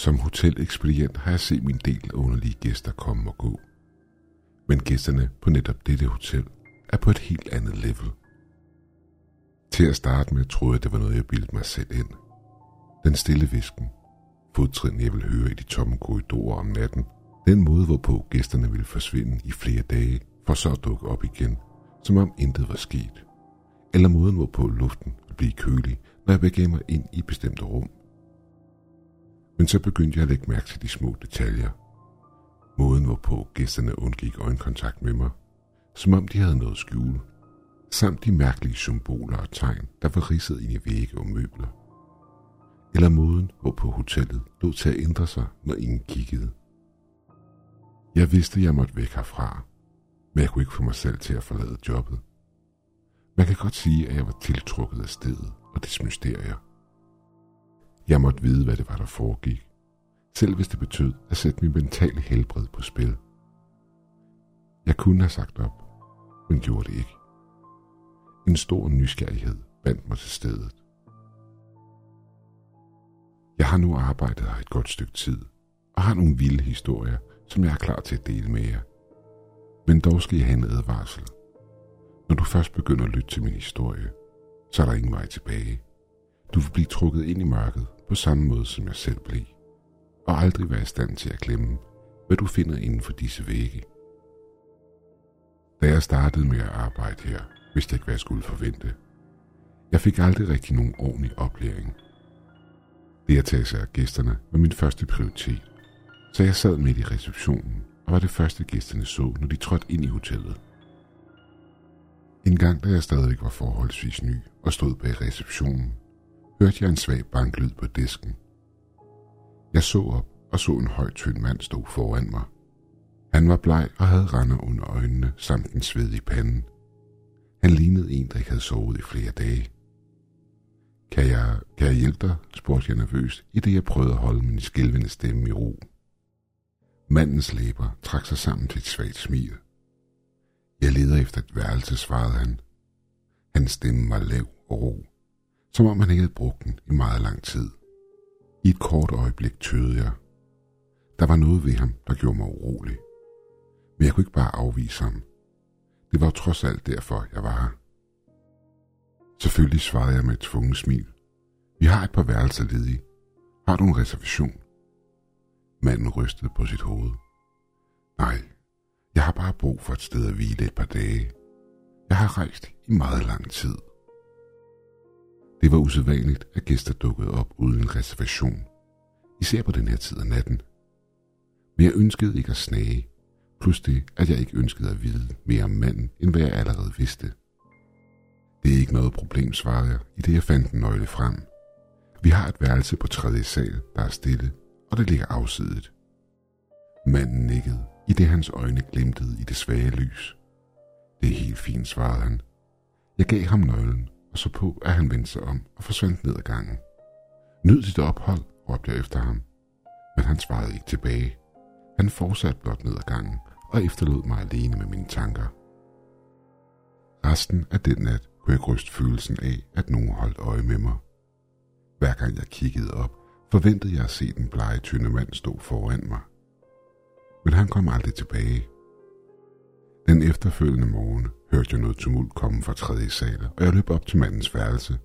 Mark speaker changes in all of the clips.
Speaker 1: Som hotelekspedient har jeg set min del af underlige gæster komme og gå. Men gæsterne på netop dette hotel er på et helt andet level. Til at starte med troede jeg, det var noget, jeg bildte mig selv ind. Den stille visken, fodtrin jeg ville høre i de tomme korridorer om natten, den måde, hvorpå gæsterne ville forsvinde i flere dage, for så at dukke op igen, som om intet var sket. Eller måden, hvorpå luften ville blive kølig, når jeg begav mig ind i bestemte rum. Men så begyndte jeg at lægge mærke til de små detaljer. Måden, hvorpå gæsterne undgik øjenkontakt med mig, som om de havde noget skjule, samt de mærkelige symboler og tegn, der var ridset ind i vægge og møbler. Eller måden, hvorpå hotellet lå til at ændre sig, når ingen kiggede. Jeg vidste, jeg måtte væk herfra, men jeg kunne ikke få mig selv til at forlade jobbet. Man kan godt sige, at jeg var tiltrukket af stedet og dets mysterier. Jeg måtte vide, hvad det var, der foregik, selv hvis det betød at sætte min mentale helbred på spil. Jeg kunne have sagt op, men gjorde det ikke. En stor nysgerrighed bandt mig til stedet. Jeg har nu arbejdet her et godt stykke tid, og har nogle vilde historier, som jeg er klar til at dele med jer. Men dog skal jeg have en advarsel. Når du først begynder at lytte til min historie, så er der ingen vej tilbage. Du vil blive trukket ind i mørket på samme måde, som jeg selv blev, og aldrig være i stand til at glemme, hvad du finder inden for disse vægge. Da jeg startede med at arbejde her, vidste jeg ikke, hvad jeg skulle forvente. Jeg fik aldrig rigtig nogen ordentlig oplæring. Det at tage sig af gæsterne var min første prioritet, så jeg sad midt i receptionen og var det første gæsterne så, når de trådte ind i hotellet. En gang, da jeg stadigvæk var forholdsvis ny og stod bag receptionen, hørte jeg en svag banklyd på disken. Jeg så op og så en høj, tynd mand stå foran mig. Han var bleg og havde render under øjnene samt en sved i panden. Han lignede en, der ikke havde sovet i flere dage. Kan jeg, kan jeg hjælpe dig? spurgte jeg nervøst, i det jeg prøvede at holde min skælvende stemme i ro. Mandens læber trak sig sammen til et svagt smil. Jeg leder efter et værelse, svarede han. Hans stemme var lav og ro, som om han ikke havde brugt den i meget lang tid. I et kort øjeblik tøvede jeg. Der var noget ved ham, der gjorde mig urolig. Men jeg kunne ikke bare afvise ham. Det var trods alt derfor, jeg var her. Selvfølgelig svarede jeg med et tvunget smil. Vi har et par værelser ledige. Har du en reservation? Manden rystede på sit hoved. Nej, jeg har bare brug for et sted at hvile et par dage. Jeg har rejst i meget lang tid. Det var usædvanligt, at gæster dukkede op uden reservation. Især på den her tid af natten. Men jeg ønskede ikke at snage, plus det, at jeg ikke ønskede at vide mere om manden, end hvad jeg allerede vidste. Det er ikke noget problem, svarede jeg, i det jeg fandt en nøgle frem. Vi har et værelse på tredje sal, der er stille, og det ligger afsidet. Manden nikkede, i det hans øjne glimtede i det svage lys. Det er helt fint, svarede han. Jeg gav ham nøglen, og så på, at han vendte sig om og forsvandt ned ad gangen. Nyd dit ophold, råbte jeg efter ham. Men han svarede ikke tilbage. Han fortsatte blot ned ad gangen og efterlod mig alene med mine tanker. Resten af den nat kunne jeg ryste følelsen af, at nogen holdt øje med mig. Hver gang jeg kiggede op, forventede jeg at se den blege, tynde mand stå foran mig. Men han kom aldrig tilbage. Den efterfølgende morgen hørte jeg noget tumult komme fra tredje sal, og jeg løb op til mandens værelse,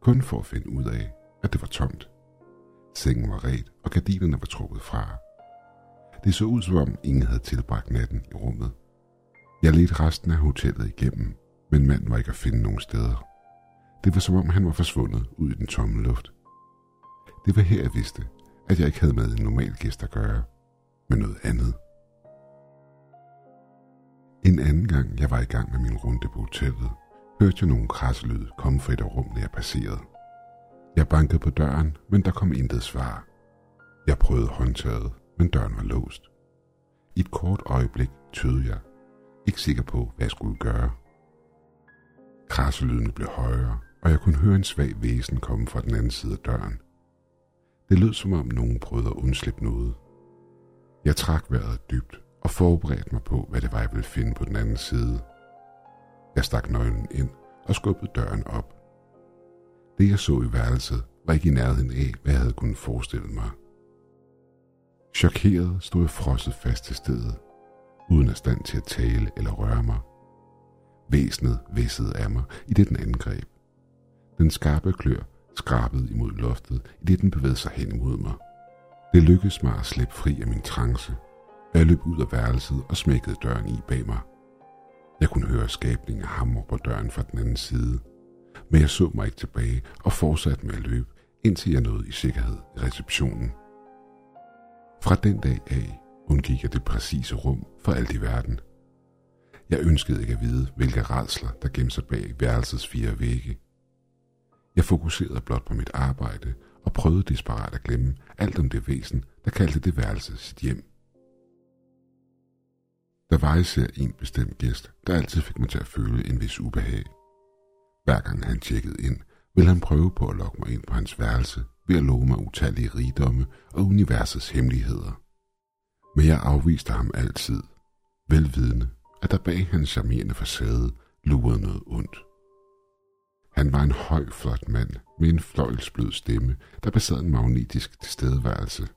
Speaker 1: kun for at finde ud af, at det var tomt. Sengen var ret, og gardinerne var trukket fra. Det så ud som om ingen havde tilbragt natten i rummet. Jeg ledte resten af hotellet igennem, men manden var ikke at finde nogen steder. Det var som om han var forsvundet ud i den tomme luft. Det var her, jeg vidste, at jeg ikke havde med en normal gæst at gøre, men noget andet. En anden gang, jeg var i gang med min runde på hotellet, hørte jeg nogle krasselyd komme fra et af rummene, jeg passerede. Jeg bankede på døren, men der kom intet svar. Jeg prøvede håndtaget, men døren var låst. I et kort øjeblik tøede jeg, ikke sikker på, hvad jeg skulle gøre. Krasselydene blev højere, og jeg kunne høre en svag væsen komme fra den anden side af døren. Det lød som om nogen prøvede at undslippe noget. Jeg trak vejret dybt og forberedte mig på, hvad det var, jeg ville finde på den anden side. Jeg stak nøglen ind og skubbede døren op. Det, jeg så i værelset, var ikke i nærheden af, hvad jeg havde kunnet forestille mig. Chokeret stod jeg frosset fast til stedet, uden at stand til at tale eller røre mig. Væsenet væssede af mig, i det den angreb. Den skarpe klør skrabede imod loftet, i det den bevægede sig hen imod mig. Det lykkedes mig at slippe fri af min trance, jeg løb ud af værelset og smækkede døren i bag mig. Jeg kunne høre skabningen hamre på døren fra den anden side, men jeg så mig ikke tilbage og fortsatte med at løbe, indtil jeg nåede i sikkerhed i receptionen. Fra den dag af undgik jeg det præcise rum for alt i verden. Jeg ønskede ikke at vide, hvilke redsler, der gemte sig bag værelsets fire vægge. Jeg fokuserede blot på mit arbejde og prøvede desperat at glemme alt om det væsen, der kaldte det værelse sit hjem. Der var især en bestemt gæst, der altid fik mig til at føle en vis ubehag. Hver gang han tjekkede ind, ville han prøve på at lokke mig ind på hans værelse ved at love mig utallige rigdomme og universets hemmeligheder. Men jeg afviste ham altid, velvidende, at der bag hans charmerende facade lurede noget ondt. Han var en høj, flot mand med en fløjlsblød stemme, der besad en magnetisk tilstedeværelse.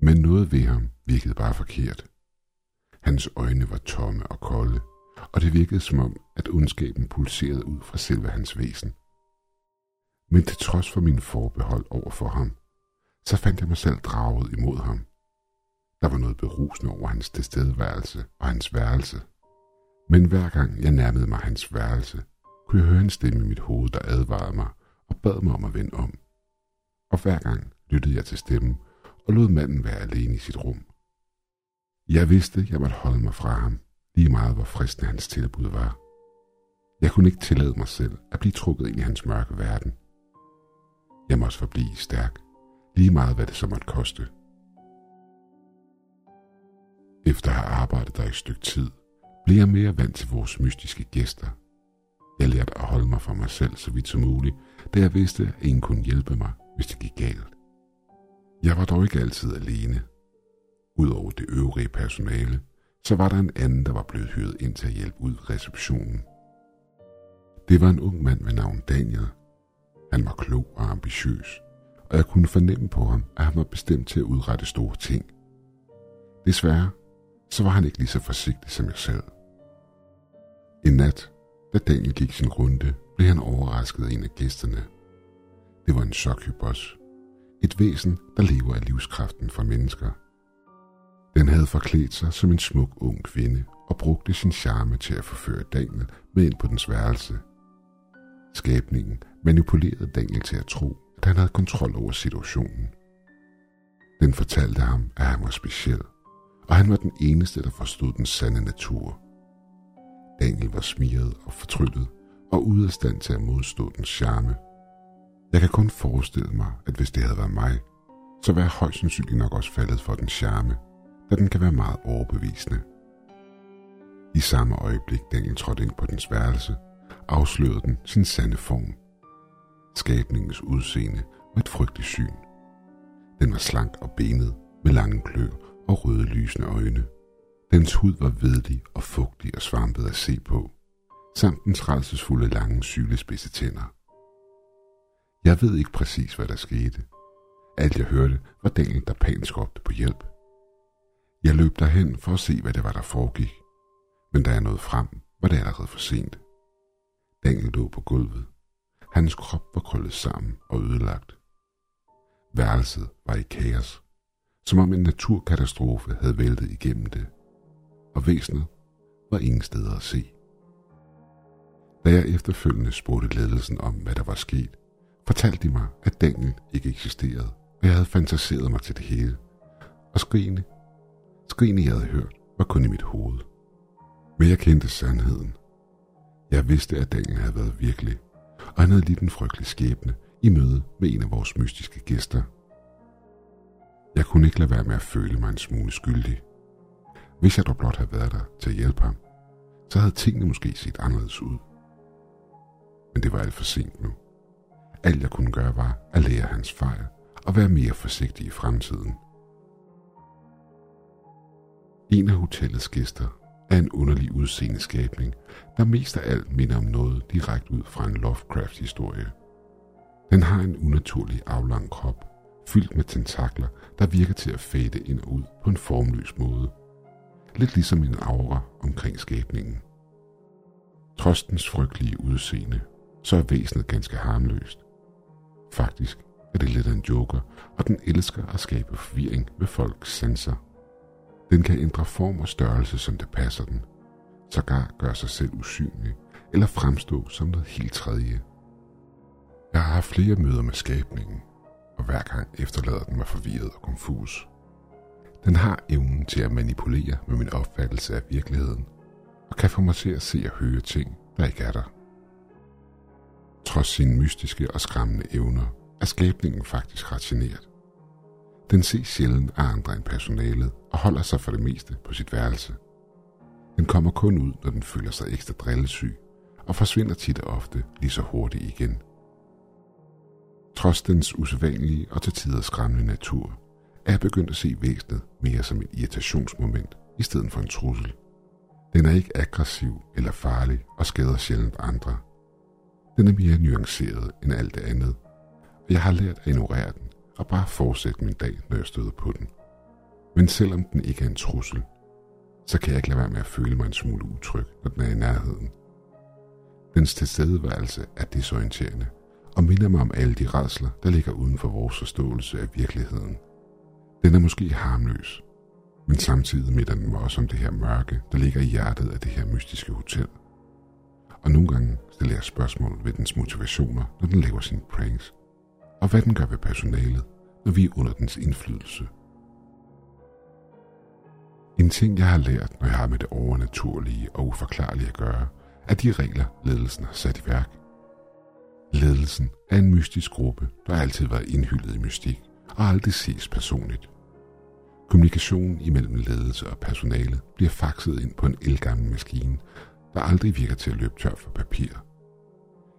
Speaker 1: Men noget ved ham virkede bare forkert. Hans øjne var tomme og kolde, og det virkede som om, at ondskaben pulserede ud fra selve hans væsen. Men til trods for min forbehold over for ham, så fandt jeg mig selv draget imod ham. Der var noget berusende over hans tilstedeværelse og hans værelse. Men hver gang jeg nærmede mig hans værelse, kunne jeg høre en stemme i mit hoved, der advarede mig og bad mig om at vende om. Og hver gang lyttede jeg til stemmen og lod manden være alene i sit rum. Jeg vidste, jeg måtte holde mig fra ham, lige meget hvor fristende hans tilbud var. Jeg kunne ikke tillade mig selv at blive trukket ind i hans mørke verden. Jeg måtte forblive stærk, lige meget hvad det så måtte koste. Efter at have arbejdet der i et stykke tid, blev jeg mere vant til vores mystiske gæster. Jeg lærte at holde mig for mig selv så vidt som muligt, da jeg vidste, at ingen kunne hjælpe mig, hvis det gik galt. Jeg var dog ikke altid alene. Udover det øvrige personale, så var der en anden, der var blevet hyret ind til at hjælpe ud i receptionen. Det var en ung mand ved navn Daniel. Han var klog og ambitiøs, og jeg kunne fornemme på ham, at han var bestemt til at udrette store ting. Desværre, så var han ikke lige så forsigtig som jeg selv. En nat, da Daniel gik sin runde, blev han overrasket af en af gæsterne. Det var en succubus, Et væsen, der lever af livskraften for mennesker – den havde forklædt sig som en smuk ung kvinde og brugte sin charme til at forføre Daniel med ind på dens værelse. Skabningen manipulerede Daniel til at tro, at han havde kontrol over situationen. Den fortalte ham, at han var speciel, og han var den eneste, der forstod den sande natur. Daniel var smiret og fortryllet og ude af stand til at modstå dens charme. Jeg kan kun forestille mig, at hvis det havde været mig, så var jeg højst sandsynligt nok også faldet for den charme – da den kan være meget overbevisende. I samme øjeblik Daniel trådte ind på dens værelse, afslørede den sin sande form. Skabningens udseende var et frygteligt syn. Den var slank og benet med lange klør og røde lysende øjne. Dens hud var vedlig og fugtig og svampet at se på, samt dens rædselsfulde lange sylespidse tænder. Jeg ved ikke præcis, hvad der skete. Alt jeg hørte var Daniel, der panisk råbte på hjælp – jeg løb derhen for at se, hvad det var, der foregik. Men da jeg nåede frem, var det allerede for sent. Daniel lå på gulvet. Hans krop var krøllet sammen og ødelagt. Værelset var i kaos, som om en naturkatastrofe havde væltet igennem det, og væsenet var ingen steder at se. Da jeg efterfølgende spurgte ledelsen om, hvad der var sket, fortalte de mig, at Daniel ikke eksisterede, og jeg havde fantaseret mig til det hele, og skrigene Skrigene, jeg havde hørt, var kun i mit hoved. Men jeg kendte sandheden. Jeg vidste, at Daniel havde været virkelig, og han havde lidt en frygtelig skæbne i møde med en af vores mystiske gæster. Jeg kunne ikke lade være med at føle mig en smule skyldig. Hvis jeg dog blot havde været der til at hjælpe ham, så havde tingene måske set anderledes ud. Men det var alt for sent nu. Alt jeg kunne gøre var at lære hans fejl og være mere forsigtig i fremtiden – en af hotellets gæster er en underlig udseende skabning, der mest af alt minder om noget direkte ud fra en Lovecraft-historie. Den har en unaturlig aflang krop, fyldt med tentakler, der virker til at fade ind og ud på en formløs måde. Lidt ligesom en aura omkring skabningen. Trods dens frygtelige udseende, så er væsenet ganske harmløst. Faktisk er det lidt af en joker, og den elsker at skabe forvirring med folks sanser. Den kan ændre form og størrelse, som det passer den. Sågar gør sig selv usynlig, eller fremstå som noget helt tredje. Jeg har haft flere møder med skabningen, og hver gang efterlader den mig forvirret og konfus. Den har evnen til at manipulere med min opfattelse af virkeligheden, og kan få mig til at se og høre ting, der ikke er der. Trods sine mystiske og skræmmende evner, er skabningen faktisk rationeret. Den ses sjældent af andre end personalet og holder sig for det meste på sit værelse. Den kommer kun ud, når den føler sig ekstra drillesyg, og forsvinder tit og ofte lige så hurtigt igen. Trods dens usædvanlige og til tider skræmmende natur, er jeg begyndt at se væsenet mere som et irritationsmoment i stedet for en trussel. Den er ikke aggressiv eller farlig og skader sjældent andre. Den er mere nuanceret end alt det andet, og jeg har lært at ignorere den og bare fortsætte min dag, når jeg støder på den. Men selvom den ikke er en trussel, så kan jeg ikke lade være med at føle mig en smule utryg, når den er i nærheden. Dens tilstedeværelse er desorienterende og minder mig om alle de redsler, der ligger uden for vores forståelse af virkeligheden. Den er måske harmløs, men samtidig minder den mig også om det her mørke, der ligger i hjertet af det her mystiske hotel. Og nogle gange stiller jeg spørgsmål ved dens motivationer, når den laver sine pranks, og hvad den gør ved personalet, når vi er under dens indflydelse. En ting, jeg har lært, når jeg har med det overnaturlige og uforklarlige at gøre, er de regler, ledelsen har sat i værk. Ledelsen er en mystisk gruppe, der altid været indhyldet i mystik og aldrig ses personligt. Kommunikationen imellem ledelse og personale bliver faxet ind på en elgammel maskine, der aldrig virker til at løbe tør for papir.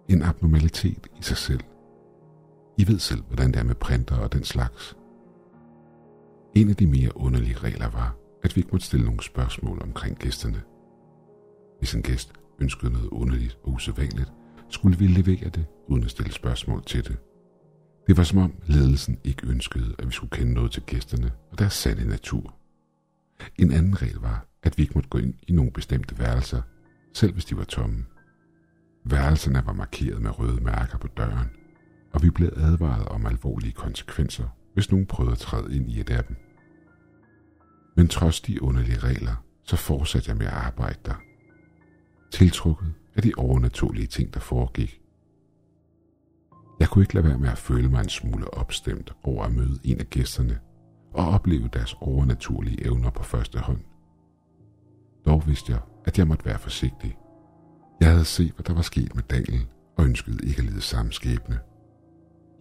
Speaker 1: En abnormalitet i sig selv. I ved selv, hvordan det er med printer og den slags. En af de mere underlige regler var, at vi ikke måtte stille nogle spørgsmål omkring gæsterne. Hvis en gæst ønskede noget underligt og usædvanligt, skulle vi levere det uden at stille spørgsmål til det. Det var som om ledelsen ikke ønskede, at vi skulle kende noget til gæsterne og deres sande natur. En anden regel var, at vi ikke måtte gå ind i nogle bestemte værelser, selv hvis de var tomme. Værelserne var markeret med røde mærker på døren, og vi blev advaret om alvorlige konsekvenser, hvis nogen prøvede at træde ind i et af dem. Men trods de underlige regler, så fortsatte jeg med at arbejde der. Tiltrukket af de overnaturlige ting, der foregik. Jeg kunne ikke lade være med at føle mig en smule opstemt over at møde en af gæsterne og opleve deres overnaturlige evner på første hånd. Dog vidste jeg, at jeg måtte være forsigtig. Jeg havde set, hvad der var sket med Daniel, og ønskede ikke at lide samme skæbne.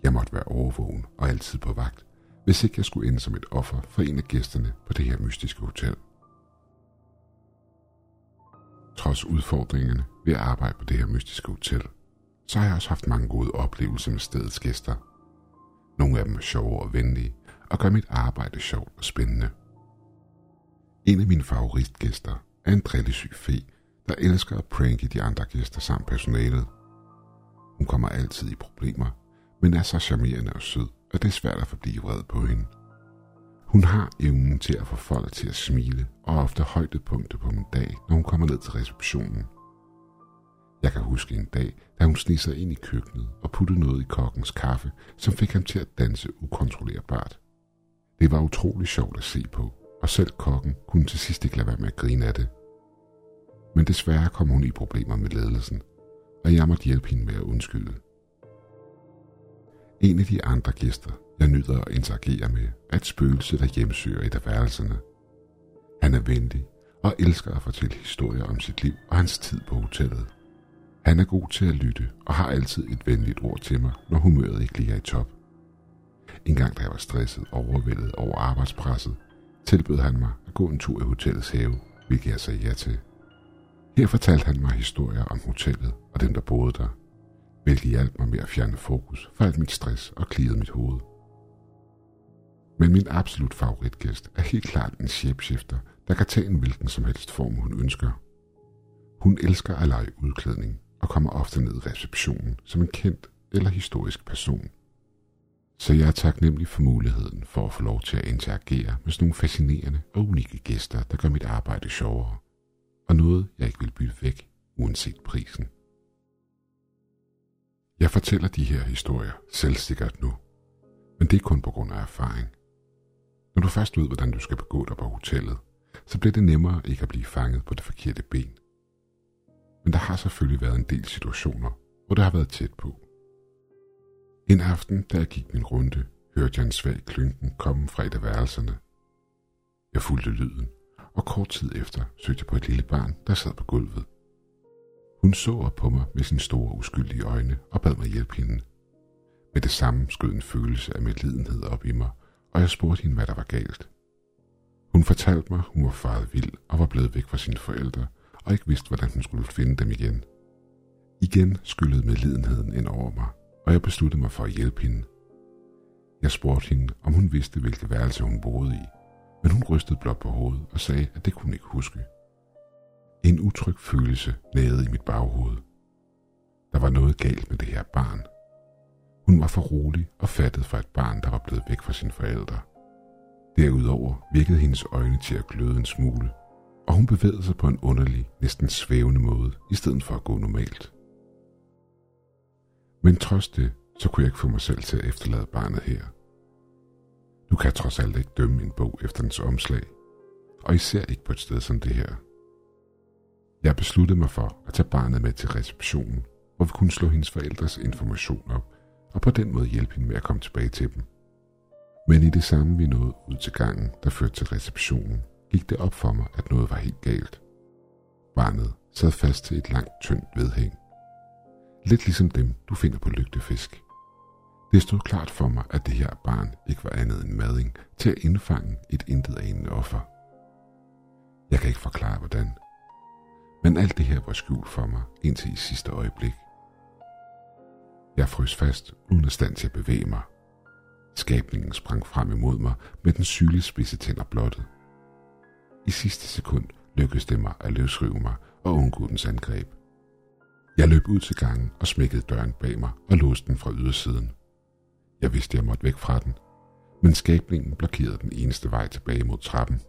Speaker 1: Jeg måtte være overvågen og altid på vagt, hvis ikke jeg skulle ende som et offer for en af gæsterne på det her mystiske hotel. Trods udfordringerne ved at arbejde på det her mystiske hotel, så har jeg også haft mange gode oplevelser med stedets gæster. Nogle af dem er sjove og venlige, og gør mit arbejde sjovt og spændende. En af mine favoritgæster er en drillesyg fe, der elsker at pranke de andre gæster samt personalet. Hun kommer altid i problemer, men er så charmerende og sød, at det er svært at forblive vred på hende. Hun har evnen til at få folk til at smile, og ofte højdepunkter på min dag, når hun kommer ned til receptionen. Jeg kan huske en dag, da hun sneg sig ind i køkkenet og puttede noget i kokkens kaffe, som fik ham til at danse ukontrollerbart. Det var utrolig sjovt at se på, og selv kokken kunne til sidst ikke lade være med at grine af det. Men desværre kom hun i problemer med ledelsen, og jeg måtte hjælpe hende med at undskylde. En af de andre gæster, jeg nyder at interagere med, er et spøgelse, der hjemsøger et af værelserne. Han er venlig og elsker at fortælle historier om sit liv og hans tid på hotellet. Han er god til at lytte og har altid et venligt ord til mig, når humøret ikke lige er i top. En gang da jeg var stresset og overvældet over arbejdspresset, tilbød han mig at gå en tur i hotellets have, hvilket jeg sagde ja til. Her fortalte han mig historier om hotellet og dem, der boede der, hvilket hjalp mig med at fjerne fokus fra alt mit stress og klirrede mit hoved. Men min absolut favoritgæst er helt klart en shapeshifter, der kan tage en hvilken som helst form, hun ønsker. Hun elsker at lege udklædning og kommer ofte ned i receptionen som en kendt eller historisk person. Så jeg er taknemmelig for muligheden for at få lov til at interagere med sådan nogle fascinerende og unikke gæster, der gør mit arbejde sjovere. Og noget, jeg ikke vil bytte væk, uanset prisen. Jeg fortæller de her historier selvsikkert nu, men det er kun på grund af erfaring. Når du først ved, hvordan du skal begå dig på hotellet, så bliver det nemmere ikke at blive fanget på det forkerte ben. Men der har selvfølgelig været en del situationer, hvor det har været tæt på. En aften, da jeg gik min runde, hørte jeg en svag klynken komme fra et af værelserne. Jeg fulgte lyden, og kort tid efter søgte jeg på et lille barn, der sad på gulvet. Hun så op på mig med sine store uskyldige øjne og bad mig hjælpe hende. Med det samme skød en følelse af medlidenhed op i mig, og jeg spurgte hende, hvad der var galt. Hun fortalte mig, hun var faret vild og var blevet væk fra sine forældre, og ikke vidste, hvordan hun skulle finde dem igen. Igen skyllede medlidenheden ind over mig, og jeg besluttede mig for at hjælpe hende. Jeg spurgte hende, om hun vidste, hvilke værelse hun boede i, men hun rystede blot på hovedet og sagde, at det kunne hun ikke huske. En utryg følelse nagede i mit baghoved. Der var noget galt med det her barn. Hun var for rolig og fattet for et barn, der var blevet væk fra sine forældre. Derudover virkede hendes øjne til at gløde en smule, og hun bevægede sig på en underlig, næsten svævende måde, i stedet for at gå normalt. Men trods det, så kunne jeg ikke få mig selv til at efterlade barnet her. Du kan trods alt ikke dømme en bog efter dens omslag, og især ikke på et sted som det her. Jeg besluttede mig for at tage barnet med til receptionen, hvor vi kunne slå hendes forældres information op, og på den måde hjælpe hende med at komme tilbage til dem. Men i det samme vi nåede ud til gangen, der førte til receptionen, gik det op for mig, at noget var helt galt. Barnet sad fast til et langt, tyndt vedhæng. Lidt ligesom dem, du finder på lygtefisk. Det stod klart for mig, at det her barn ikke var andet end mading til at indfange et intet anende offer. Jeg kan ikke forklare, hvordan. Men alt det her var skjult for mig indtil i sidste øjeblik. Jeg frøs fast, uden at stand til at bevæge mig. Skabningen sprang frem imod mig med den sygelige spidse tænder blottet. I sidste sekund lykkedes det mig at løsrive mig og undgå dens angreb. Jeg løb ud til gangen og smækkede døren bag mig og låste den fra ydersiden. Jeg vidste, jeg måtte væk fra den, men skabningen blokerede den eneste vej tilbage mod trappen.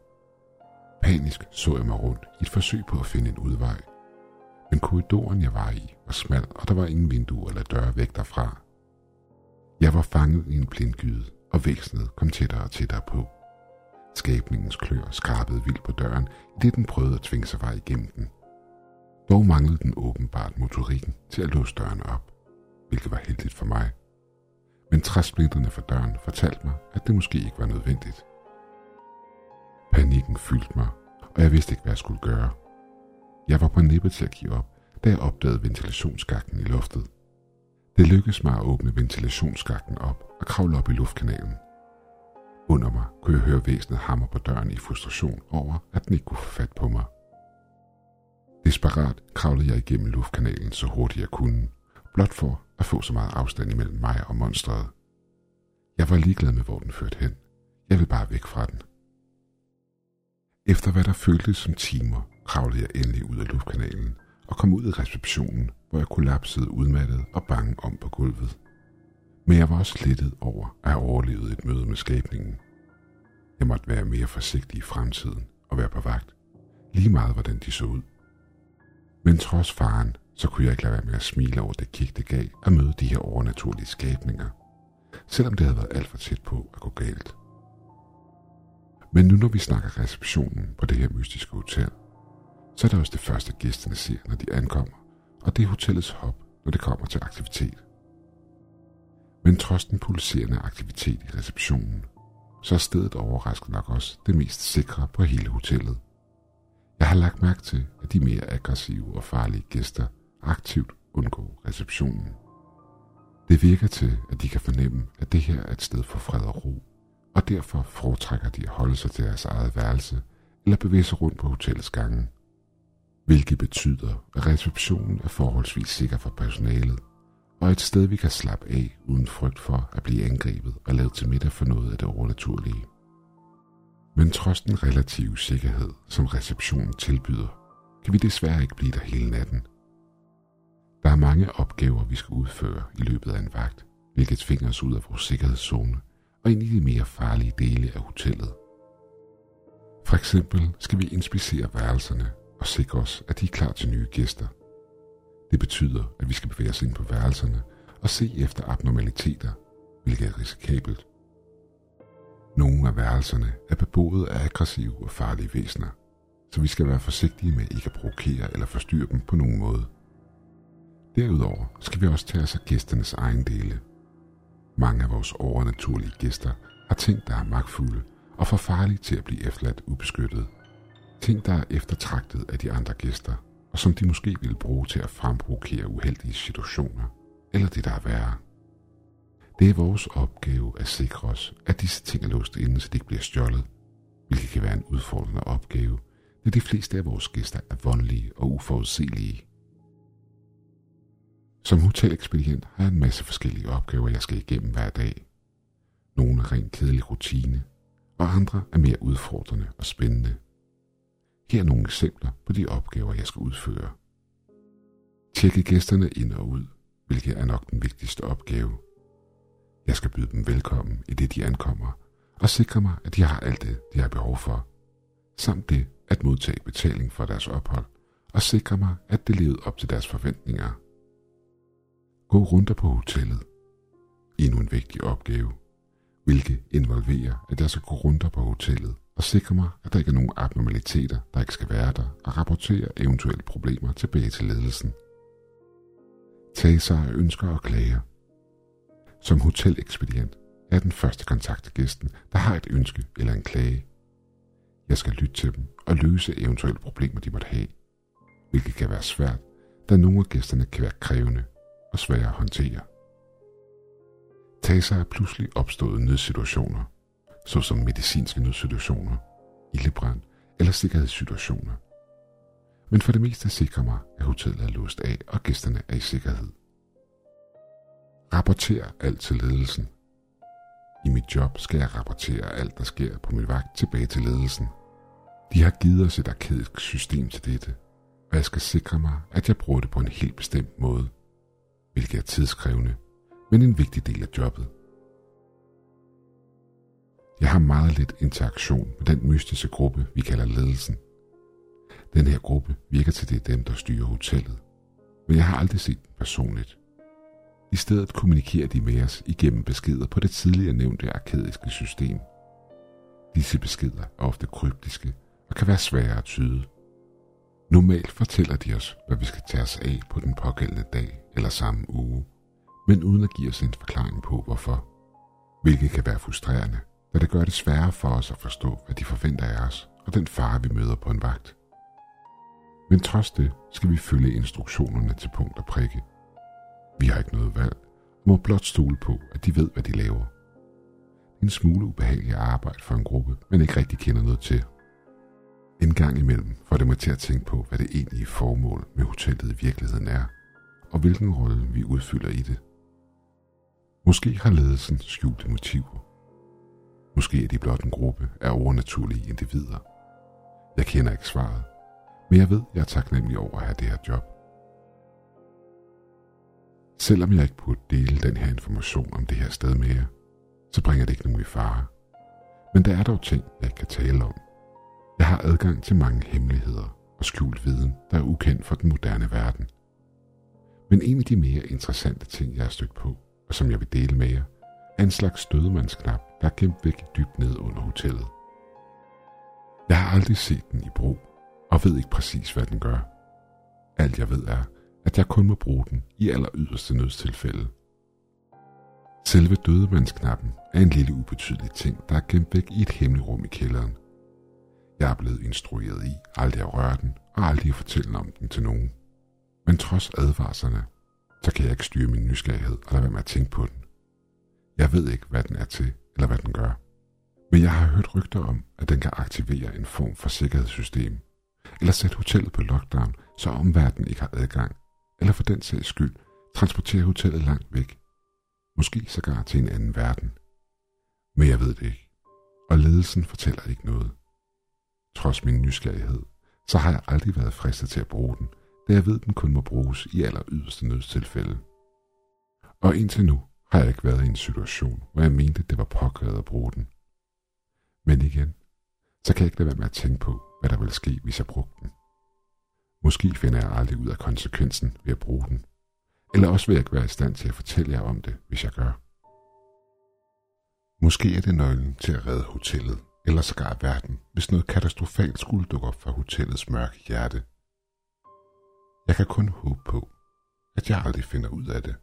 Speaker 1: Panisk så jeg mig rundt i et forsøg på at finde en udvej. Men korridoren, jeg var i, var smal, og der var ingen vinduer eller døre væk derfra. Jeg var fanget i en blindgyde, og væsenet kom tættere og tættere på. Skabningens klør skrabede vildt på døren, i det den prøvede at tvinge sig vej igennem den. Dog manglede den åbenbart motorikken til at låse døren op, hvilket var heldigt for mig. Men træsplinterne fra døren fortalte mig, at det måske ikke var nødvendigt. Panikken fyldte mig, og jeg vidste ikke, hvad jeg skulle gøre. Jeg var på nippet til at give op, da jeg opdagede ventilationsskakten i loftet. Det lykkedes mig at åbne ventilationsskakten op og kravle op i luftkanalen. Under mig kunne jeg høre væsenet hammer på døren i frustration over, at den ikke kunne få fat på mig. Desperat kravlede jeg igennem luftkanalen så hurtigt jeg kunne, blot for at få så meget afstand imellem mig og monstret. Jeg var ligeglad med, hvor den førte hen. Jeg ville bare væk fra den. Efter hvad der føltes som timer, kravlede jeg endelig ud af luftkanalen og kom ud i receptionen, hvor jeg kollapsede udmattet og bange om på gulvet. Men jeg var også lettet over at have overlevet et møde med skabningen. Jeg måtte være mere forsigtig i fremtiden og være på vagt, lige meget hvordan de så ud. Men trods faren, så kunne jeg ikke lade være med at smile over det kig, det gav at møde de her overnaturlige skabninger, selvom det havde været alt for tæt på at gå galt. Men nu når vi snakker receptionen på det her mystiske hotel, så er det også det første gæsterne ser, når de ankommer, og det er hotellets hop, når det kommer til aktivitet. Men trods den pulserende aktivitet i receptionen, så er stedet overraskende nok også det mest sikre på hele hotellet. Jeg har lagt mærke til, at de mere aggressive og farlige gæster aktivt undgår receptionen. Det virker til, at de kan fornemme, at det her er et sted for fred og ro, og derfor foretrækker de at holde sig til deres eget værelse eller bevæge sig rundt på hotellets gange. Hvilket betyder, at receptionen er forholdsvis sikker for personalet, og et sted vi kan slappe af uden frygt for at blive angrebet og lavet til middag for noget af det overnaturlige. Men trods den relative sikkerhed, som receptionen tilbyder, kan vi desværre ikke blive der hele natten. Der er mange opgaver, vi skal udføre i løbet af en vagt, hvilket tvinger os ud af vores sikkerhedszone og ind i de mere farlige dele af hotellet. For eksempel skal vi inspicere værelserne og sikre os, at de er klar til nye gæster. Det betyder, at vi skal bevæge os ind på værelserne og se efter abnormaliteter, hvilket er risikabelt. Nogle af værelserne er beboet af aggressive og farlige væsener, så vi skal være forsigtige med ikke at provokere eller forstyrre dem på nogen måde. Derudover skal vi også tage os af gæsternes egen dele. Mange af vores overnaturlige gæster har ting, der er magtfulde og for farlige til at blive efterladt ubeskyttet. Ting, der er eftertragtet af de andre gæster, og som de måske vil bruge til at fremprovokere uheldige situationer, eller det, der er værre. Det er vores opgave at sikre os, at disse ting er låst inde, så de ikke bliver stjålet, hvilket kan være en udfordrende opgave, da de fleste af vores gæster er voldelige og uforudsigelige. Som hotelekspedient har jeg en masse forskellige opgaver, jeg skal igennem hver dag. Nogle er rent kedelig rutine, og andre er mere udfordrende og spændende. Her er nogle eksempler på de opgaver, jeg skal udføre. Tjekke gæsterne ind og ud, hvilket er nok den vigtigste opgave. Jeg skal byde dem velkommen i det, de ankommer, og sikre mig, at de har alt det, de har behov for. Samt det at modtage betaling for deres ophold, og sikre mig, at det levede op til deres forventninger. Gå rundt på hotellet. Endnu en vigtig opgave, hvilket involverer, at jeg skal gå rundt på hotellet og sikre mig, at der ikke er nogen abnormaliteter, der ikke skal være der, og rapportere eventuelle problemer tilbage til ledelsen. Tag sig af ønsker og klager. Som hotelekspedient er den første kontakt til gæsten, der har et ønske eller en klage. Jeg skal lytte til dem og løse eventuelle problemer, de måtte have, hvilket kan være svært, da nogle af gæsterne kan være krævende og svære at håndtere. Tag sig af pludselig opståede nødsituationer, såsom medicinske nødsituationer, ildebrand eller sikkerhedssituationer. Men for det meste sikrer mig, at hotellet er låst af, og gæsterne er i sikkerhed. Rapporter alt til ledelsen. I mit job skal jeg rapportere alt, der sker på min vagt tilbage til ledelsen. De har givet os et arkædisk system til dette, og jeg skal sikre mig, at jeg bruger det på en helt bestemt måde, hvilket er tidskrævende, men en vigtig del af jobbet. Jeg har meget lidt interaktion med den mystiske gruppe, vi kalder ledelsen. Den her gruppe virker til det er dem, der styrer hotellet, men jeg har aldrig set dem personligt. I stedet kommunikerer de med os igennem beskeder på det tidligere nævnte arkædiske system. Disse beskeder er ofte kryptiske og kan være svære at tyde. Normalt fortæller de os, hvad vi skal tage os af på den pågældende dag eller samme uge, men uden at give os en forklaring på hvorfor. Hvilket kan være frustrerende, da det gør det sværere for os at forstå, hvad de forventer af os og den fare, vi møder på en vagt. Men trods det skal vi følge instruktionerne til punkt og prikke. Vi har ikke noget valg, og må blot stole på, at de ved, hvad de laver. En smule ubehagelig arbejde for en gruppe, man ikke rigtig kender noget til. En gang imellem får det mig til at tænke på, hvad det egentlige formål med hotellet i virkeligheden er, og hvilken rolle vi udfylder i det. Måske har ledelsen skjulte motiver. Måske er de blot en gruppe af overnaturlige individer. Jeg kender ikke svaret, men jeg ved, jeg er taknemmelig over at have det her job. Selvom jeg ikke burde dele den her information om det her sted med jer, så bringer det ikke nogen i fare. Men der er dog ting, jeg ikke kan tale om. Jeg har adgang til mange hemmeligheder og skjult viden, der er ukendt for den moderne verden. Men en af de mere interessante ting, jeg har stødt på, og som jeg vil dele med jer, er en slags stødemandsknap, der er gemt væk dybt ned under hotellet. Jeg har aldrig set den i brug, og ved ikke præcis, hvad den gør. Alt jeg ved er, at jeg kun må bruge den i aller yderste nødstilfælde. Selve dødemandsknappen er en lille ubetydelig ting, der er gemt væk i et hemmeligt rum i kælderen. Jeg er blevet instrueret i aldrig at røre den og aldrig at fortælle om den til nogen. Men trods advarslerne, så kan jeg ikke styre min nysgerrighed og lade være med at tænke på den. Jeg ved ikke, hvad den er til, eller hvad den gør. Men jeg har hørt rygter om, at den kan aktivere en form for sikkerhedssystem, eller sætte hotellet på lockdown, så omverdenen ikke har adgang, eller for den sags skyld transportere hotellet langt væk. Måske sågar til en anden verden. Men jeg ved det ikke, og ledelsen fortæller ikke noget. Trods min nysgerrighed, så har jeg aldrig været fristet til at bruge den, da jeg ved, den kun må bruges i aller yderste nødstilfælde. Og indtil nu har jeg ikke været i en situation, hvor jeg mente, det var påkrævet at bruge den. Men igen, så kan jeg ikke lade være med at tænke på, hvad der vil ske, hvis jeg brugte den. Måske finder jeg aldrig ud af konsekvensen ved at bruge den. Eller også vil jeg ikke være i stand til at fortælle jer om det, hvis jeg gør. Måske er det nøglen til at redde hotellet, eller sågar verden, hvis noget katastrofalt skulle dukke op fra hotellets mørke hjerte. Jeg kan kun håbe på, at jeg aldrig finder ud af det.